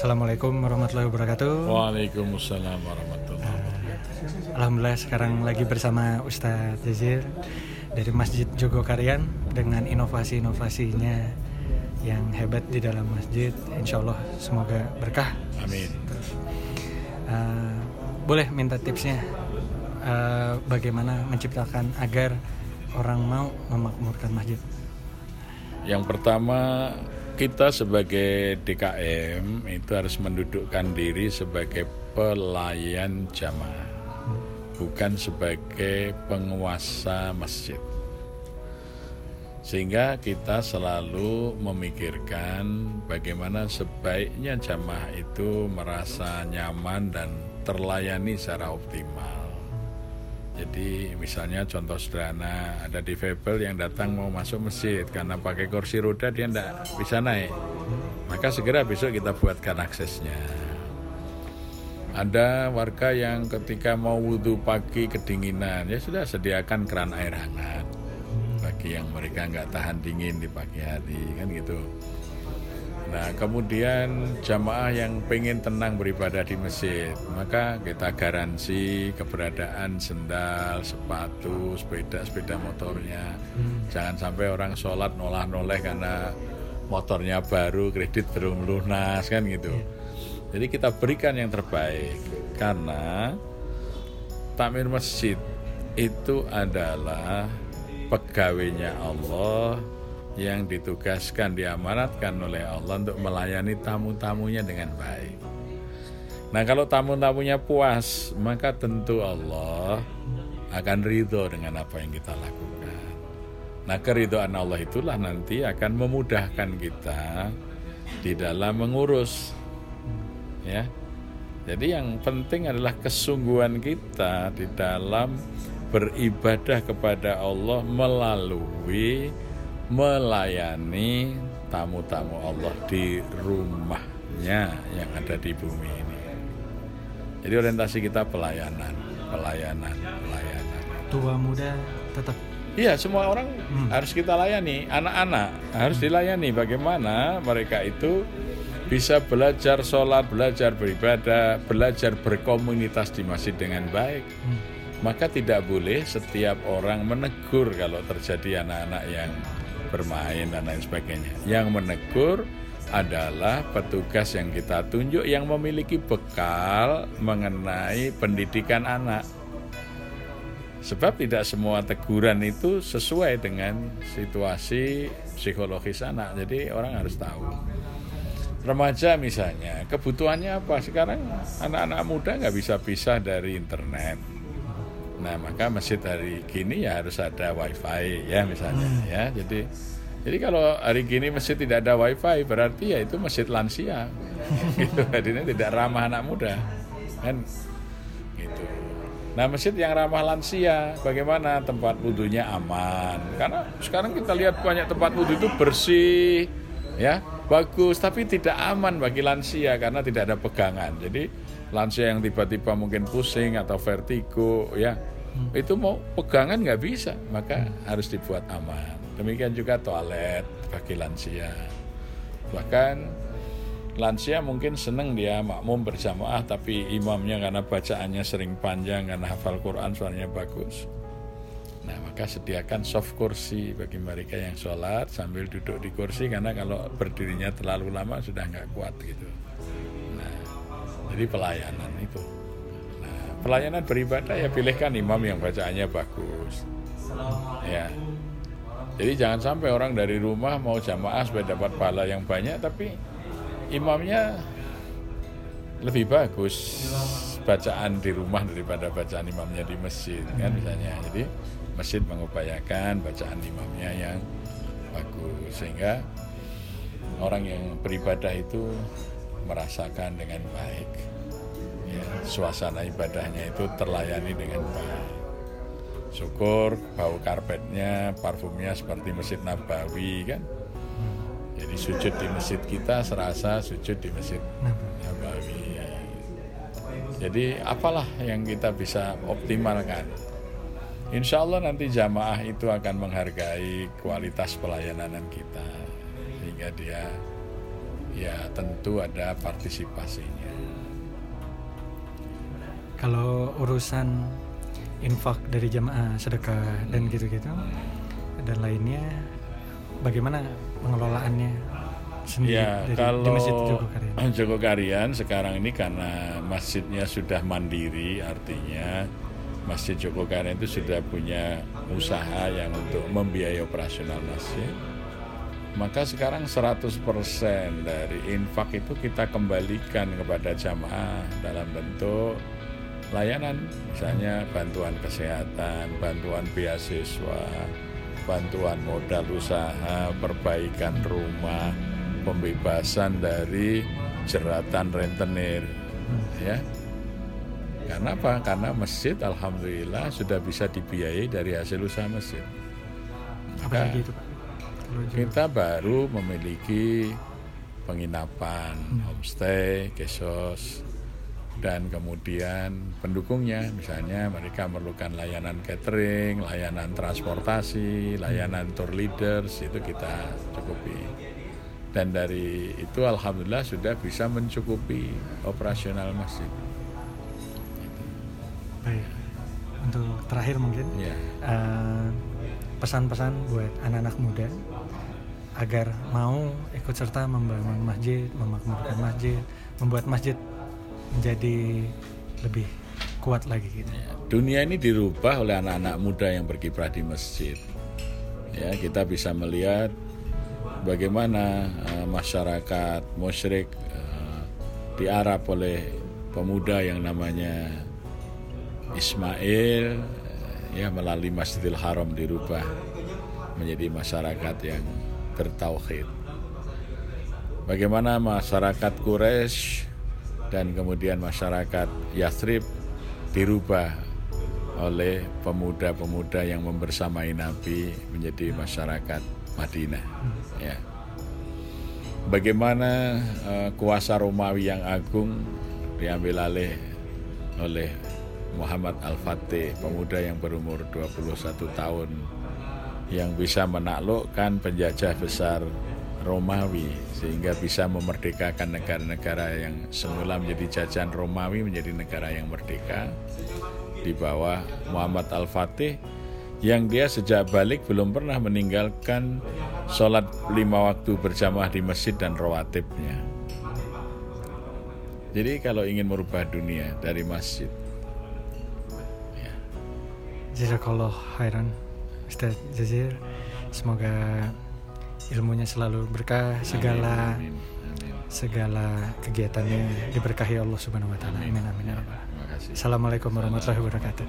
Assalamualaikum warahmatullahi wabarakatuh. Waalaikumsalam warahmatullahi wabarakatuh. Alhamdulillah sekarang lagi bersama Ustadz Jazir dari Masjid Jogokarian dengan inovasi-inovasinya yang hebat di dalam masjid. Insya Allah semoga berkah. Amin. Uh, boleh minta tipsnya uh, bagaimana menciptakan agar orang mau memakmurkan masjid? Yang pertama kita sebagai DKM itu harus mendudukkan diri sebagai pelayan jamaah, bukan sebagai penguasa masjid. Sehingga kita selalu memikirkan bagaimana sebaiknya jamaah itu merasa nyaman dan terlayani secara optimal. Jadi misalnya contoh sederhana ada difabel yang datang mau masuk masjid karena pakai kursi roda dia tidak bisa naik. Maka segera besok kita buatkan aksesnya. Ada warga yang ketika mau wudhu pagi kedinginan ya sudah sediakan keran air hangat bagi yang mereka nggak tahan dingin di pagi hari kan gitu. Nah, kemudian jamaah yang pengen tenang beribadah di masjid, maka kita garansi keberadaan sendal, sepatu, sepeda, sepeda motornya. Hmm. Jangan sampai orang sholat nolah-noleh karena motornya baru, kredit belum lunas kan gitu. Yeah. Jadi kita berikan yang terbaik karena takmir masjid itu adalah pegawainya Allah yang ditugaskan diamanatkan oleh Allah untuk melayani tamu-tamunya dengan baik. Nah kalau tamu-tamunya puas, maka tentu Allah akan ridho dengan apa yang kita lakukan. Nah keridhaan Allah itulah nanti akan memudahkan kita di dalam mengurus. Ya, jadi yang penting adalah kesungguhan kita di dalam beribadah kepada Allah melalui melayani tamu-tamu Allah di rumahnya yang ada di bumi ini. Jadi orientasi kita pelayanan, pelayanan, pelayanan. Tua muda tetap. Iya, semua orang hmm. harus kita layani. Anak-anak harus hmm. dilayani. Bagaimana mereka itu bisa belajar sholat, belajar beribadah, belajar berkomunitas di masjid dengan baik. Hmm. Maka tidak boleh setiap orang menegur kalau terjadi anak-anak yang bermain dan lain sebagainya. Yang menegur adalah petugas yang kita tunjuk yang memiliki bekal mengenai pendidikan anak. Sebab tidak semua teguran itu sesuai dengan situasi psikologis anak. Jadi orang harus tahu. Remaja misalnya, kebutuhannya apa? Sekarang anak-anak muda nggak bisa pisah dari internet Nah maka masjid hari gini ya harus ada wifi ya misalnya hmm. ya. Jadi jadi kalau hari gini masjid tidak ada wifi berarti ya itu masjid lansia. gitu. Jadinya tidak ramah anak muda kan gitu. Nah masjid yang ramah lansia bagaimana tempat wudhunya aman karena sekarang kita lihat banyak tempat wudhu itu bersih ya bagus tapi tidak aman bagi lansia karena tidak ada pegangan jadi lansia yang tiba-tiba mungkin pusing atau vertigo ya hmm. itu mau pegangan nggak bisa maka hmm. harus dibuat aman demikian juga toilet bagi lansia bahkan lansia mungkin seneng dia makmum berjamaah tapi imamnya karena bacaannya sering panjang karena hafal Quran suaranya bagus Nah, maka sediakan soft kursi bagi mereka yang sholat sambil duduk di kursi karena kalau berdirinya terlalu lama sudah nggak kuat gitu. Jadi pelayanan itu. Nah, pelayanan beribadah ya pilihkan imam yang bacaannya bagus. Ya. Jadi jangan sampai orang dari rumah mau jamaah supaya dapat pahala yang banyak tapi imamnya lebih bagus bacaan di rumah daripada bacaan imamnya di masjid kan misalnya. Jadi masjid mengupayakan bacaan imamnya yang bagus sehingga orang yang beribadah itu merasakan dengan baik. Ya, suasana ibadahnya itu terlayani dengan baik. Syukur bau karpetnya, parfumnya seperti Masjid Nabawi kan. Jadi sujud di masjid kita serasa sujud di Masjid Nabawi. Jadi apalah yang kita bisa optimalkan. Insya Allah nanti jamaah itu akan menghargai kualitas pelayanan kita sehingga dia ya tentu ada partisipasinya. Kalau urusan infak dari jamaah sedekah dan gitu-gitu dan lainnya bagaimana pengelolaannya sendiri ya, dari, kalau di Masjid Jogokarian? Jogokarian sekarang ini karena masjidnya sudah mandiri artinya Masjid Jogokarian itu sudah punya usaha yang untuk membiayai operasional masjid maka sekarang 100% dari infak itu kita kembalikan kepada jamaah dalam bentuk layanan misalnya bantuan kesehatan, bantuan beasiswa, bantuan modal usaha, perbaikan rumah, pembebasan dari jeratan rentenir ya. Karena apa? Karena masjid alhamdulillah sudah bisa dibiayai dari hasil usaha masjid. Maka itu, Pak? Kita baru memiliki penginapan, hmm. homestay, kesos, dan kemudian pendukungnya misalnya mereka memerlukan layanan catering, layanan transportasi, layanan tour leaders itu kita cukupi. Dan dari itu alhamdulillah sudah bisa mencukupi operasional masjid. Baik. Untuk terakhir mungkin ya. uh, pesan-pesan buat anak-anak muda agar mau ikut serta membangun masjid, memakmurkan masjid, membuat masjid menjadi lebih kuat lagi gitu. Ya, dunia ini dirubah oleh anak-anak muda yang berkiprah di masjid. Ya, kita bisa melihat bagaimana uh, masyarakat musyrik uh, diarap oleh pemuda yang namanya Ismail ya melalui Masjidil Haram dirubah menjadi masyarakat yang bertauhid. Bagaimana masyarakat Quraisy dan kemudian masyarakat Yathrib dirubah oleh pemuda-pemuda yang membersamai Nabi menjadi masyarakat Madinah. Ya. Bagaimana uh, kuasa Romawi yang agung diambil alih oleh Muhammad Al-Fatih, pemuda yang berumur 21 tahun yang bisa menaklukkan penjajah besar Romawi sehingga bisa memerdekakan negara-negara yang semula menjadi jajahan Romawi menjadi negara yang merdeka di bawah Muhammad Al-Fatih yang dia sejak balik belum pernah meninggalkan sholat lima waktu berjamaah di masjid dan rawatibnya. Jadi kalau ingin merubah dunia dari masjid. Ya. Jazakallah khairan Ustaz Jazir. Semoga ilmunya selalu berkah segala amin, amin. segala kegiatannya diberkahi Allah Subhanahu wa taala. Amin amin ya Assalamualaikum warahmatullahi wabarakatuh.